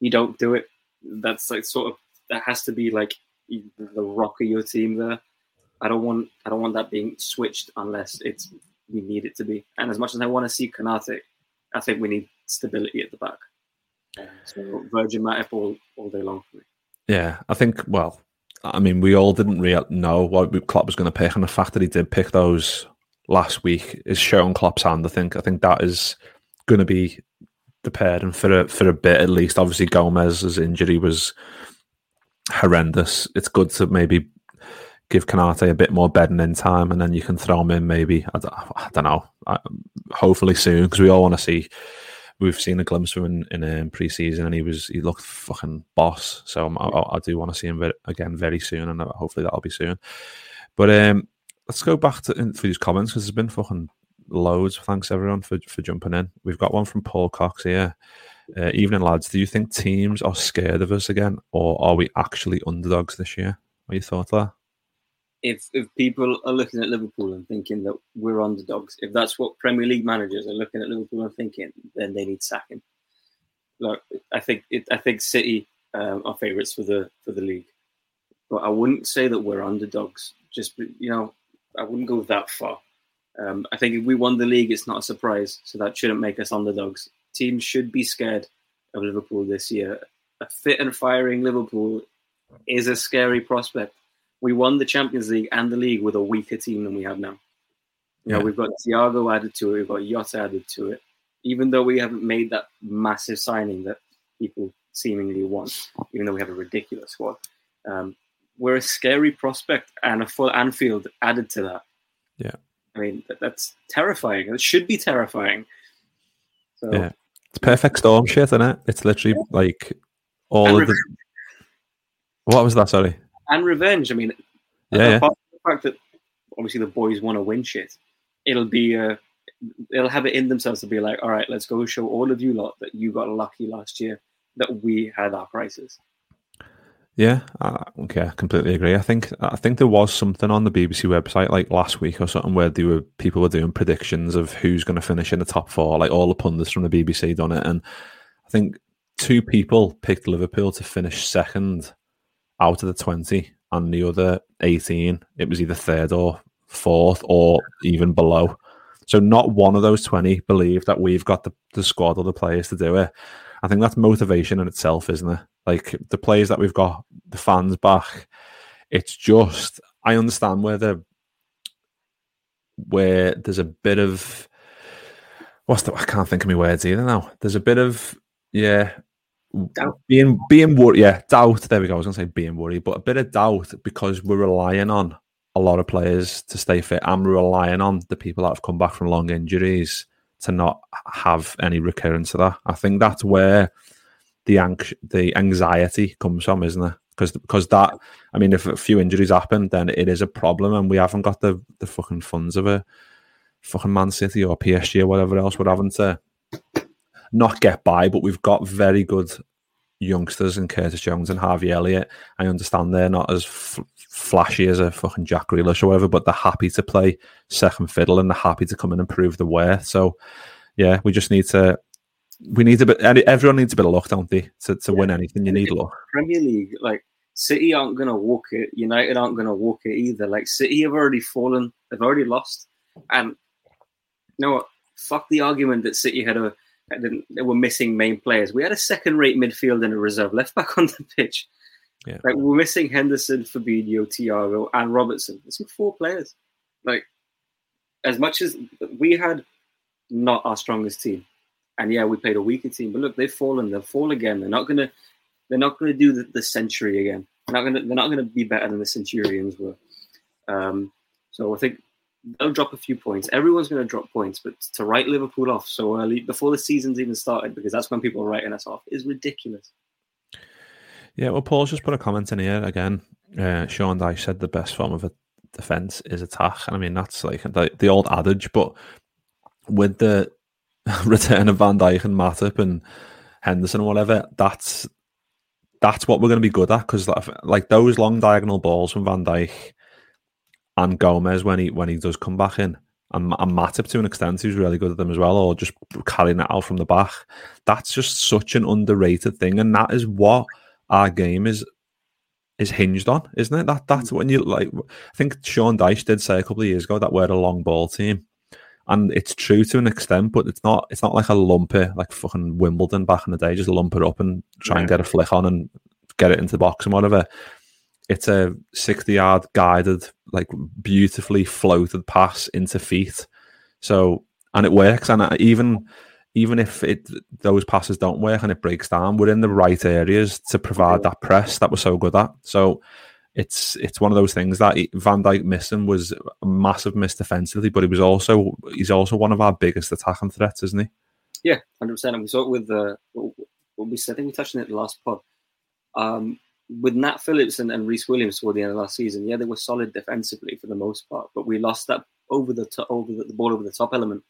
You don't do it. That's like sort of that has to be like the rock of your team there. I don't want I don't want that being switched unless it's we need it to be. And as much as I want to see Konate, I think we need stability at the back. So Virgil Matip all, all day long for me. Yeah, I think. Well, I mean, we all didn't really know what Klopp was going to pick, and the fact that he did pick those last week is showing Klopp's hand. I think. I think that is going to be the pairing for a, for a bit at least. Obviously, Gomez's injury was horrendous. It's good to maybe give Konate a bit more bedding in time, and then you can throw him in maybe. I don't, I don't know. I, hopefully soon, because we all want to see. We've seen a glimpse of him in, in um, pre-season, and he was he looked fucking boss. So I, I, do want to see him again very soon, and uh, hopefully that'll be soon. But um, let's go back to in, for these comments because there's been fucking loads. Thanks everyone for for jumping in. We've got one from Paul Cox here. Uh, evening lads, do you think teams are scared of us again, or are we actually underdogs this year? What are your thoughts there? If if people are looking at Liverpool and thinking that we're underdogs, if that's what Premier League managers are looking at Liverpool and thinking, then they need sacking. Look, I think it, I think City um, are favourites for the for the league, but I wouldn't say that we're underdogs. Just you know, I wouldn't go that far. Um, I think if we won the league, it's not a surprise, so that shouldn't make us underdogs. Teams should be scared of Liverpool this year. A fit and firing Liverpool is a scary prospect. We won the Champions League and the league with a weaker team than we have now. You know, Yeah. we've got Thiago added to it, we've got Jota added to it. Even though we haven't made that massive signing that people seemingly want, even though we have a ridiculous squad, um, we're a scary prospect and a full Anfield added to that. Yeah. I mean, that, that's terrifying. It should be terrifying. So, Yeah. It's perfect storm shit, isn't it? It's literally like all And of the. What was that? Sorry. And revenge. I mean, Yeah, yeah. from the fact that obviously the boys want to win shit, it'll be uh, they'll have it in themselves to be like, all right, let's go show all of you lot that you got lucky last year that we had our prices. Yeah, okay, I completely agree. I think I think there was something on the BBC website like last week or something where they were people were doing predictions of who's going to finish in the top four. Like all the pundits from the BBC done it, and I think two people picked Liverpool to finish second out of the twenty, and the other eighteen it was either third or fourth or even below. So not one of those twenty believe that we've got the, the squad or the players to do it. I think that's motivation in itself, isn't it? Like the players that we've got, the fans back. It's just I understand where the where there's a bit of what's the I can't think of my words either now. There's a bit of yeah Doubt. being being worried. Yeah, doubt. There we go. I was gonna say being worried, but a bit of doubt because we're relying on a lot of players to stay fit, we're relying on the people that have come back from long injuries to not have any recurrence of that. I think that's where the anx- the anxiety comes from, isn't it? Because because that I mean, if a few injuries happen, then it is a problem, and we haven't got the the fucking funds of a fucking Man City or PSG or whatever else. We're having to not get by, but we've got very good youngsters in Curtis Jones and Harvey Elliott. I understand they're not as f- flashy as a fucking Jack Grealish or whatever, but they're happy to play second fiddle and they're happy to come in and prove the worth. So, yeah, we just need to. We need a bit. Everyone needs a bit of luck, don't they? To, to yeah. win anything, you need luck. Premier League, like City aren't going to walk it. United aren't going to walk it either. Like City have already fallen. They've already lost. And you know what? Fuck the argument that City had a they were missing main players. We had a second-rate midfield and a reserve left back on the pitch. Yeah. Like we're missing Henderson, Fabinho, Thiago, and Robertson. It's four players. Like as much as we had not our strongest team, and yeah, we played a weaker team. But look, they've fallen. They'll fall again. They're not gonna. They're not gonna do the, the century again. They're not gonna. They're not gonna be better than the Centurions were. Um, so I think they'll drop a few points. Everyone's going to drop points, but to write Liverpool off so early before the season's even started, because that's when people are writing us off, is ridiculous. Yeah, well, Paul's just put a comment in here again. Uh, Sean Dyche said the best form of a defense is attack, and I mean that's like the, the old adage, but with the return of Van Dijk and Matip and Henderson or whatever, that's that's what we're going to be good at because like, like those long diagonal balls from Van Dijk and Gomez when he when he does come back in, and, and Matip to an extent, who's really good at them as well, or just carrying it out from the back. That's just such an underrated thing, and that is what our game is is hinged on, isn't it? That that's when you like. I think Sean Dyche did say a couple of years ago that we're a long ball team, and it's true to an extent, but it's not. It's not like a lumper like fucking Wimbledon back in the day. Just lump it up and try yeah. and get a flick on and get it into the box and whatever it's a 60 yard guided, like beautifully floated pass into feet. So, and it works. And even even if it those passes don't work and it breaks down, we're in the right areas to provide that press that we're so good at. So it's it's one of those things that Van Dijk missing was a massive miss defensively, but he was also he's also one of our biggest attacking threats, isn't he? Yeah, hundred percent. And we saw it with the what we said. I think we touched on it in the last pod. Um, with Nat Phillips and, and Rhys Williams toward the end of last season, yeah, they were solid defensively for the most part, but we lost that over the to- over the, the ball over the top element.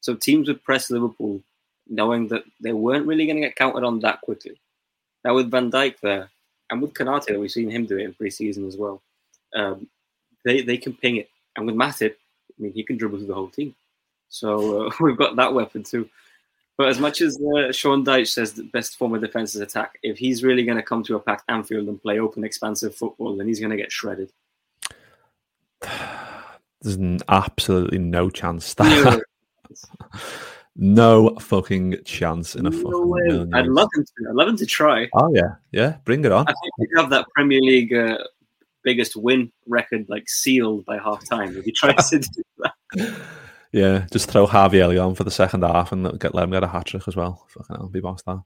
So teams would press Liverpool, knowing that they weren't really going to get counted on that quickly. Now with Van Dijk there, and with Konate, we've seen him do it in pre-season as well. Um, they they can ping it, and with Matip, I mean, he can dribble through the whole team. So uh, we've got that weapon too. But as much as uh, Sean Dyche says the best form of defense is attack, if he's really going to come to a packed Anfield and play open, expansive football, then he's going to get shredded. There's absolutely no chance. That. no fucking chance in a no fucking way. I'd love him to. I'd love him to try. Oh yeah, yeah. Bring it on. I think we have that Premier League uh, biggest win record like sealed by half time if he tries to do that. Yeah, just throw Harvey Elliott on for the second half and get let him get a hat trick as well. Fucking hell, be boss that.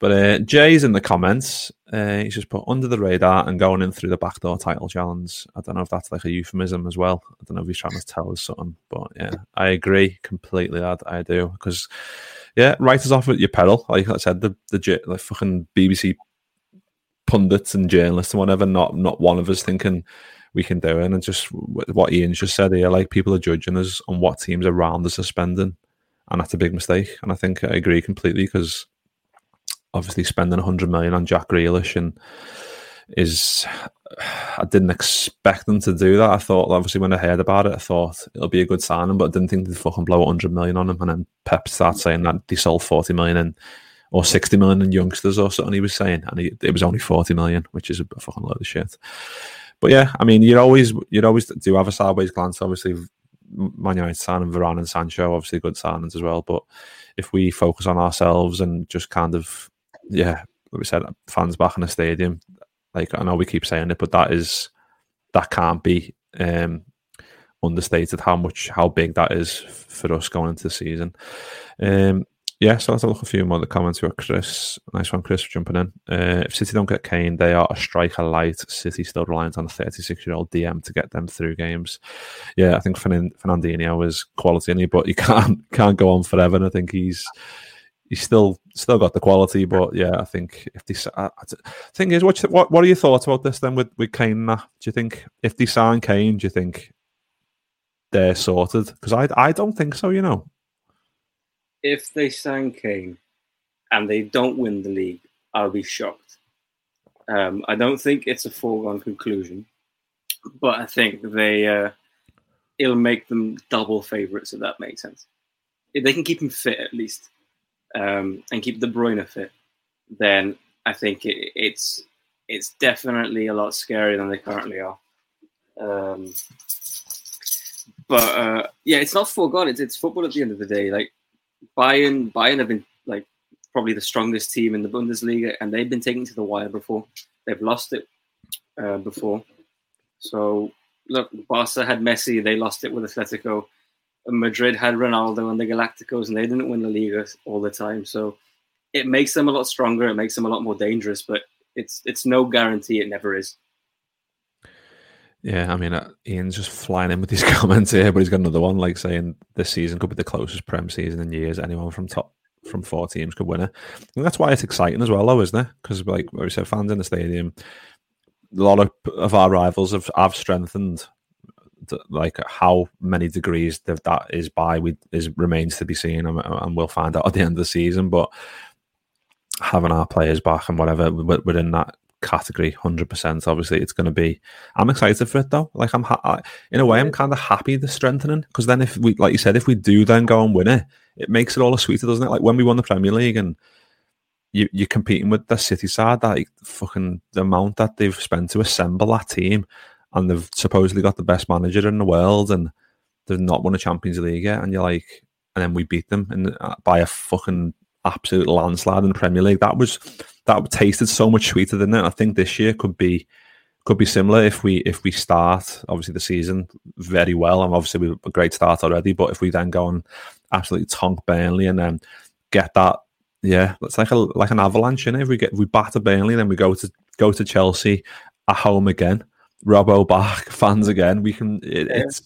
But uh, Jay's in the comments. Uh, he's just put under the radar and going in through the backdoor title challenge. I don't know if that's like a euphemism as well. I don't know if he's trying to tell us something, but yeah, I agree completely. Lad, I do because yeah, writers off at your pedal. Like I said, the the fucking BBC pundits and journalists and whatever. Not not one of us thinking we can do. And just what Ian just said here, like people are judging us on what teams around us are spending, and that's a big mistake. And I think I agree completely because obviously spending 100 million on Jack Grealish and is I didn't expect them to do that. I thought obviously when I heard about it, I thought it'll be a good signing, but I didn't think they'd fucking blow 100 million on him. And then Pep started saying that they sold 40 million in or 60 million in youngsters or something. He was saying, and he, it was only 40 million, which is a fucking load of shit. But yeah, I mean, you'd always you'd always do have a sideways glance. Obviously, Man United signing Varane and Sancho, obviously good signings as well. But if we focus on ourselves and just kind of, yeah, like we said, fans back in the stadium, like I know we keep saying it, but that is that can't be um, understated how much how big that is for us going into the season. Um, yeah, so let's have a look a few more of the comments here. Chris, nice one, Chris, for jumping in. Uh, if City don't get Kane, they are a striker light. City still reliant on a 36 year old DM to get them through games. Yeah, I think Fernandinho is quality in but he can't can't go on forever. And I think he's he's still still got the quality, but yeah, I think if they uh, thing is, what what what are your thoughts about this then with with Kane? Do you think if they sign Kane, do you think they're sorted? Because I I don't think so. You know, if they sign Kane and they don't win the league, I'll be shocked. Um, I don't think it's a foregone conclusion, but I think they uh, it'll make them double favourites if that makes sense. If they can keep him fit at least, um, and keep De Bruyne fit, then I think it, it's it's definitely a lot scarier than they currently are. Um, but uh, yeah, it's not foregone. It's it's football at the end of the day. Like Bayern, Bayern have been like probably the strongest team in the Bundesliga, and they've been taken to the wire before. They've lost it uh, before. So look, Barca had Messi, they lost it with Atletico. Madrid had Ronaldo and the Galacticos, and they didn't win the Liga all the time. So it makes them a lot stronger. It makes them a lot more dangerous, but it's it's no guarantee. It never is. Yeah, I mean, uh, Ian's just flying in with his comments here, but he's got another one like saying this season could be the closest Prem season in years. Anyone from top from four teams could win it. And that's why it's exciting as well, though, isn't it? Because, like we said, fans in the stadium, a lot of, of our rivals have, have strengthened like how many degrees that that is by we is remains to be seen and, and, we'll find out at the end of the season but having our players back and whatever within that category 100% obviously it's going to be i'm excited for it though. Like i'm ha- in a way i'm kind of happy the strengthening because then if we like you said if we do then go and win it it makes it all the sweeter doesn't it? Like when we won the premier league and you, you're competing with the city side that like, fucking the amount that they've spent to assemble that team and they've supposedly got the best manager in the world, and they've not won a Champions League yet, and you're like, and then we beat them in, uh, by a fucking absolute landslide in the Premier League. That was that tasted so much sweeter than that. I think this year could be could be similar if we if we start obviously the season very well and obviously we've a great start already. But if we then go and absolutely tonk Burnley and then get that, yeah, it's like a like an avalanche. And if we get if we batter Burnley, then we go to go to Chelsea at home again Robbo back, fans again. We can it, yeah. it's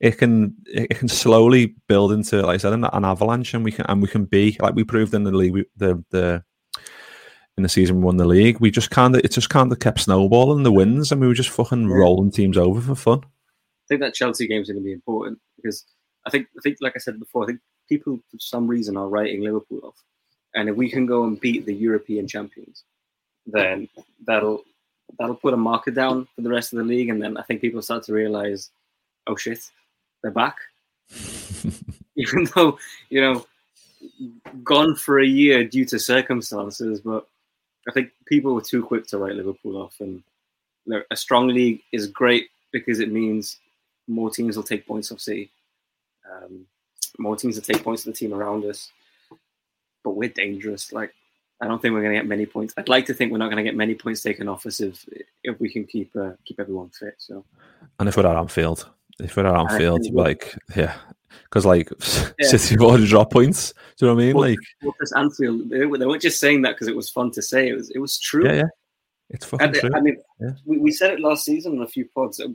it can it can slowly build into like I said an, an, avalanche, and we can and we can be like we proved in the league we, the the in the season we won the league. We just kind of it just kind of kept snowballing the wins, and we were just fucking yeah. rolling teams over for fun. I think that Chelsea game is going to be important because I think I think like I said before, I think people for some reason are writing Liverpool off, and if we can go and beat the European champions, then that'll that'll put a marker down for the rest of the league, and then I think people start to realize, oh shit, they're back. Even though you know, gone for a year due to circumstances, but I think people were too quick to write Liverpool off, and you know, a strong league is great because it means more teams will take points off City. Um, more teams will take points of the team around us, but we're dangerous. Like I don't think we're going to get many points. I'd like to think we're not going to get many points taken off us if if we can keep uh, keep everyone fit. So, and if we're at Anfield, if we're at Anfield, like yeah, because like yeah. City have already dropped points. Do you know what I mean? Well, like, Anfield, they, they, weren't just saying that because it was fun to say. It was it was true. Yeah, yeah, it's fucking and, uh, true. I mean, yeah. we, we said it last season in a few pods. Uh,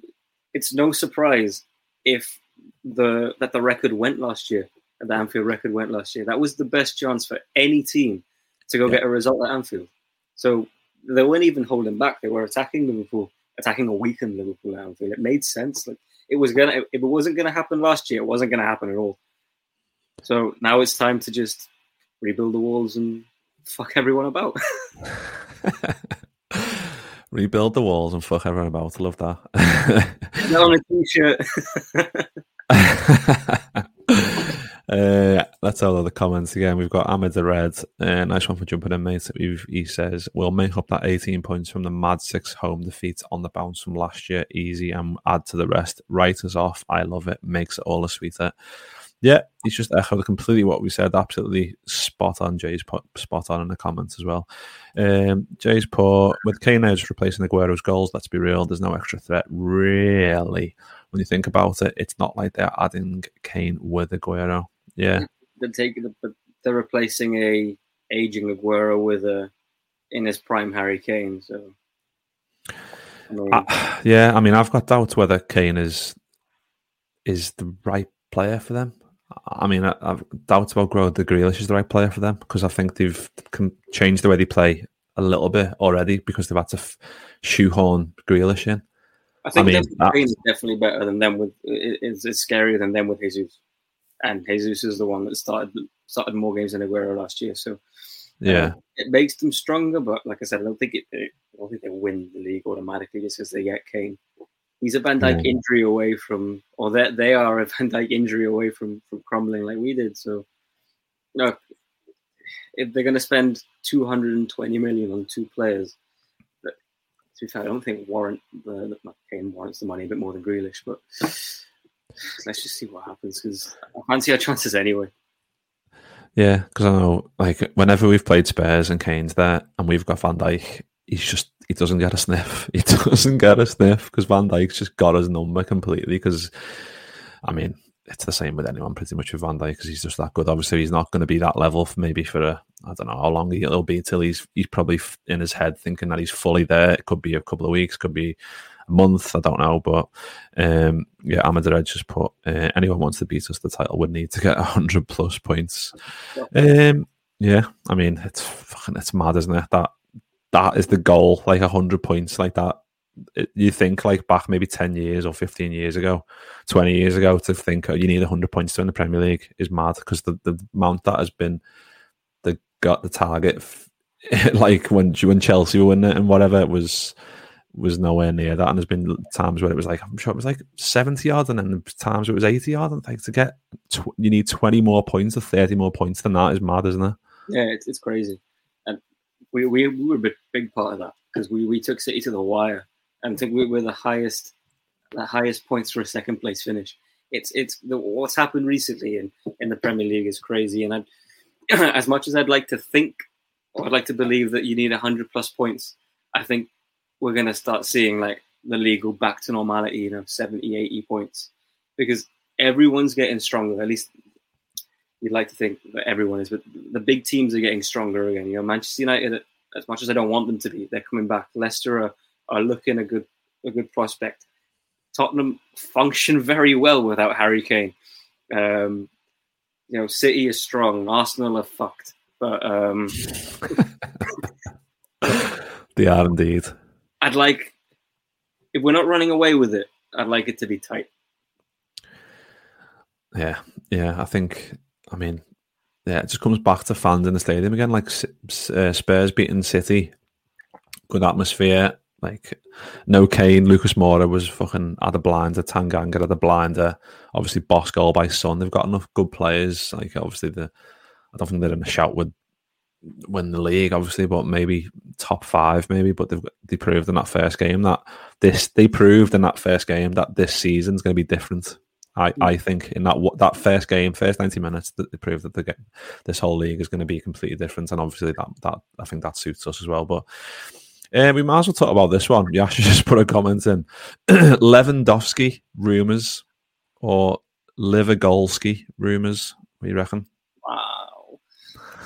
it's no surprise if the that the record went last year. The Anfield record went last year. That was the best chance for any team to go yeah. get a result at Anfield. So they weren't even holding back. They were attacking Liverpool, attacking a weakened Liverpool at Anfield. It made sense. Like it was gonna, if it wasn't gonna happen last year, it wasn't gonna happen at all. So now it's time to just rebuild the walls and fuck everyone about. rebuild the walls and fuck everyone about. I love that. on a t-shirt. Uh, let's have the comments again. We've got Ahmed the Red. Uh, nice one for jumping in, mate. he says, We'll make up that 18 points from the mad six home defeat on the bounce from last year. Easy and add to the rest. Write us off. I love it. Makes it all the sweeter. Yeah, he's just echoed completely what we said. Absolutely spot on. Jay's spot on in the comments as well. Um, Jay's poor with Kane just replacing Aguero's goals. Let's be real. There's no extra threat, really. When you think about it, it's not like they're adding Kane with Aguero. Yeah, they're taking, but they're replacing a aging Aguero with a in his prime Harry Kane. So, I mean, uh, yeah, I mean, I've got doubts whether Kane is is the right player for them. I mean, I, I've doubts about growing the Grealish is the right player for them because I think they've can changed the way they play a little bit already because they've had to f- shoehorn Grealish in. I think I mean, definitely, Kane is definitely better than them with. it- It's, it's scarier than them with Jesus, and Jesus is the one that started started more games than Aguero last year. So Yeah, um, it makes them stronger. But like I said, I don't think it. it I don't think they win the league automatically just because they get Kane. He's a Van Dijk Yeah. injury away from, or they they are a Van Dijk injury away from from crumbling like we did. So, no, if they're going to spend 220 million on two players, but to be fair, I don't think warrant the not Kane warrants the money a bit more than Grealish, but let's just see what happens because I fancy our chances anyway. yeah. Because I know, like, whenever we've played Spurs and Kane's there, and we've got Van Dijk, he's just he doesn't get a sniff. He doesn't get a sniff because Van Dijk's just got his number completely. Because, I mean, it's the same with anyone pretty much with Van Dijk because he's just that good. Obviously, he's not going to be that level for maybe for a I don't know how long it'll be till he's he's probably in his head thinking that he's fully there. It could be a couple of weeks, could be month. I don't know, but um, yeah, Ahmed just put uh, anyone wants to beat us the title would need to get hundred plus points. Um, yeah, I mean it's fucking it's mad, isn't it? That that is the goal, like hundred points, like that. It, you think like back maybe ten years or fifteen years ago, twenty years ago, to think oh, you need hundred points to win the Premier League is mad because the the amount that has been the got the target, f- like when when Chelsea were winning it and whatever it was was nowhere near that. And there's been times where it was like I'm sure it was like seventy yards, and then times it was eighty yards. And like to get tw- you need twenty more points or thirty more points than that is mad, isn't it? Yeah, it's, it's crazy, and we, we we were a big, part of that because we, we took City to the wire, and I think we were the highest the highest points for a second place finish. It's it's the, what's happened recently in, in the Premier League is crazy, and I, as much as I'd like to think, I'd like to believe that you need hundred plus points, I think we're going to start seeing like the league go back to normality, you know, 70, 80 points, because everyone's getting stronger. At least you'd like to think that everyone is, but the big teams are getting stronger again. You know, Manchester United, as much as I don't want them to be, they're coming back. Leicester are, are looking a good a good prospect. Tottenham function very well without Harry Kane. Um, you know, City is strong. Arsenal are fucked, but um, They are indeed. I'd like if we're not running away with it, I'd like it to be tight. Yeah, yeah. I think. I mean, yeah. It just comes back to fans in the stadium again. Like uh, Spurs beating City, good atmosphere. Like no Kane, Lucas Moura was fucking the blinder, Tanganga the blinder. Obviously, boss goal by Son. They've got enough good players. Like obviously, the I don't think they're in a shout with win the league, obviously, but maybe top five, maybe. But they've they proved in that first game that this they proved in that first game that this season's going to be different. I, I think in that that first game, first ninety minutes, that they proved that they get this whole league is going to be completely different, and obviously that that I think that suits us as well. But uh, we might as well talk about this one. Yash just put a comment in: Lewandowski rumors or Livagolski rumors. What do you reckon? Wow.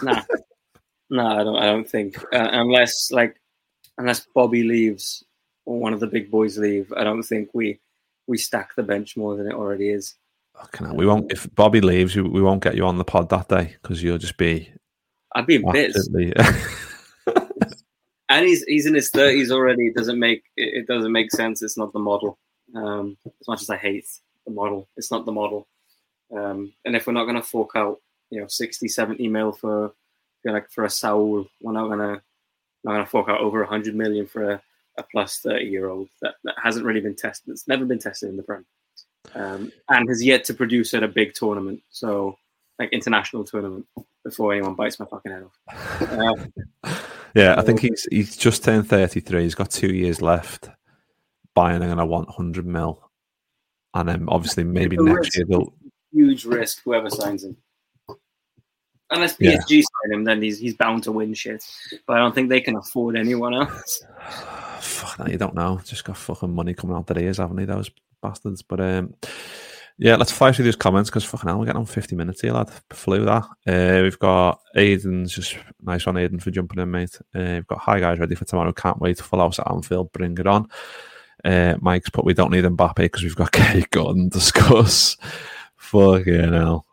Nah, no, I don't. I don't think uh, unless like unless Bobby leaves or one of the big boys leave, I don't think we we stack the bench more than it already is. Fucking hell, we won't. If Bobby leaves, we, won't get you on the pod that day because you'll just be I'd be in bits. and he's he's in his thirties already. It doesn't make it it doesn't make sense. It's not the model. Um, as much as I hate the model, it's not the model. Um, and if we're not going to fork out, you know, 60, 70 mil for, for like for a Saul, we're not to not to fork out over hundred million for a, a plus thirty year old that, that hasn't really been tested. It's never been tested in the Prem, um, and has yet to produce at a big tournament. So like international tournament before anyone bites my fucking head off. Uh, yeah, I think he's he's just turned thirty three. He's got two years left. Bayern are going to want hundred mil, and then obviously maybe next risk. year they'll. huge risk whoever signs him. Unless Yeah. PSG sign him, then he's he's bound to win shit. But I don't think they can afford anyone else. Fuck, no, you don't know. Just got fucking money coming out their ears, haven't they? Those bastards. But um, yeah, let's fly through these comments because fucking hell, we're getting on 50 minutes here, lad. Flew that. Uh, we've got Aiden's just nice one, Aiden, for jumping in, mate. Uh, we've got hi guys, ready for tomorrow. Can't wait. to Full house at Anfield. Bring it on. Uh, Mike's put we don't need Mbappe because we've got Kaide Gordon discuss. Fucking hell.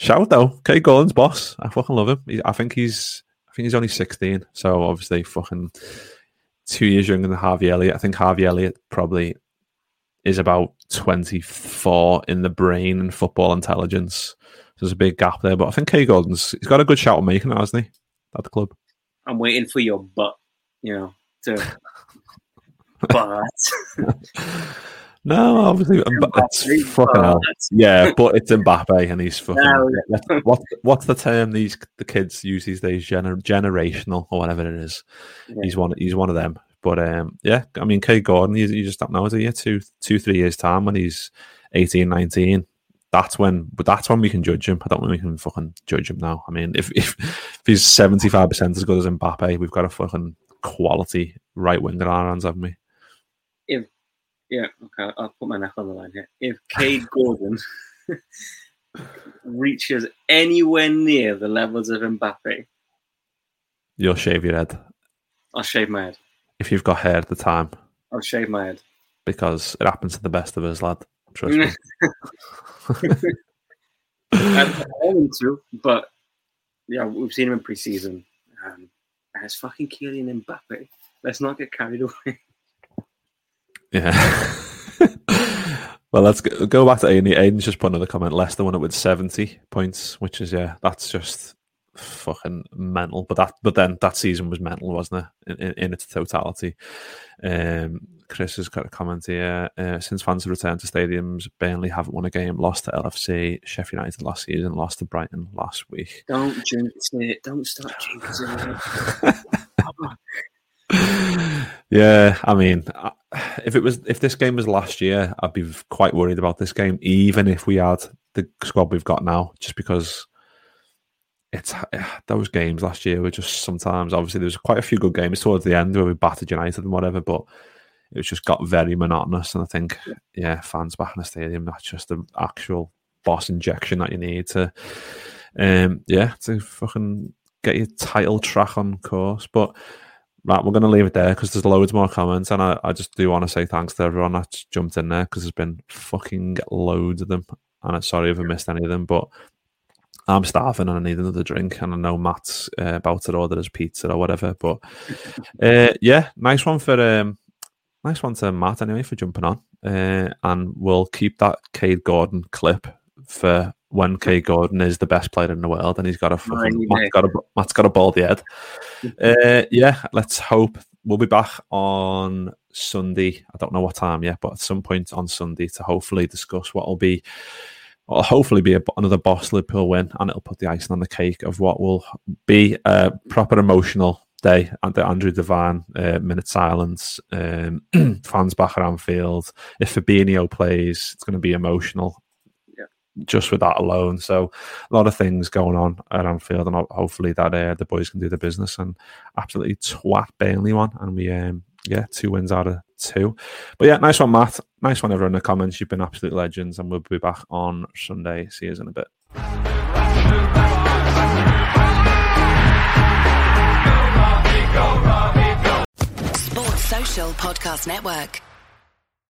Shout though, Kaide Gordon's boss. I fucking love him. He, I think he's, I think he's only sixteen. So obviously, fucking two years younger than Harvey Elliott. I think Harvey Elliott probably is about twenty four in the brain and football intelligence. So there's a big gap there, but I think Kaide Gordon's he's got a good shout at making it, hasn't he? At the club. I'm waiting for your butt, you know, to. but No, obviously, it's fucking hell. Yeah, but it's Mbappe, and he's fucking. No. what, what, what's the term these the kids use these days? Gener- generational or whatever it is. Yeah. He's one. He's one of them. But um, yeah, I mean, Kaide Gordon, you, you just don't know, is he? Two, two, three years time when he's 18, 19. That's when, but that's when we can judge him. I don't think we can fucking judge him now. I mean, if if, if he's seventy five percent as good as Mbappe, we've got a fucking quality right winger on our hands, haven't we? Yeah, okay, I'll put my neck on the line here. If Kaide Gordon reaches anywhere near the levels of Mbappe, You'll shave your head I'll shave my head. if you've got hair at the time. I'll shave my head. because it happens to the best of us, lad. Trust me. I want him to, but yeah, we've seen him in preseason. Um, and it's fucking Kylian Mbappe. Let's not get carried away. Yeah. well, let's go, go back to Aiden. Aiden's just put another comment. Leicester won it with seventy points, which is yeah, that's just fucking mental. But that, but then that season was mental, wasn't it? In, in, in its totality. Um, Chris has got a comment here. Uh, since fans have returned to stadiums, Burnley haven't won a game. Lost to LFC, Sheffield United last season, lost to Brighton last week. Don't jinx it. Don't start jinxing it. yeah, I mean, if it was if this game was last year, I'd be quite worried about this game, even if we had the squad we've got now, just because it's those games last year were just sometimes obviously there was quite a few good games towards the end where we battered United and whatever, but it just got very monotonous. And I think, yeah, fans back in the stadium, that's just the actual boss injection that you need to, um, yeah, to fucking get your title track on course. But right, we're going to leave it there because there's loads more comments, and I, I just do want to say thanks to everyone that's jumped in there because there's been fucking loads of them, and I'm sorry if I missed any of them, but. I'm starving and I need another drink, and I know Matt's uh, about to order his pizza or whatever. But uh, yeah, nice one for um, nice one to Matt anyway for jumping on, uh, and we'll keep that Kaide Gordon clip for when Kaide Gordon is the best player in the world, and he's got a fucking, Matt's got a Matt's got a baldy head. Uh, yeah, let's hope we'll be back on Sunday. I don't know what time yet, but at some point on Sunday to hopefully discuss what will be. Well, hopefully be a, another boss Liverpool win, and it'll put the icing on the cake of what will be a proper emotional day the Andrew Devine uh, minute silence. Um, fans back at Anfield. If Fabinho plays, it's going to be emotional. Just with that alone, so a lot of things going on at Anfield, and ho- hopefully that uh, the boys can do the business and absolutely twat Burnley one, and we um, yeah two wins out of two. But yeah, nice one, Matt. Nice one, everyone in the comments. You've been absolute legends, and we'll be back on Sunday. See you in a bit. Sports Social Podcast Network.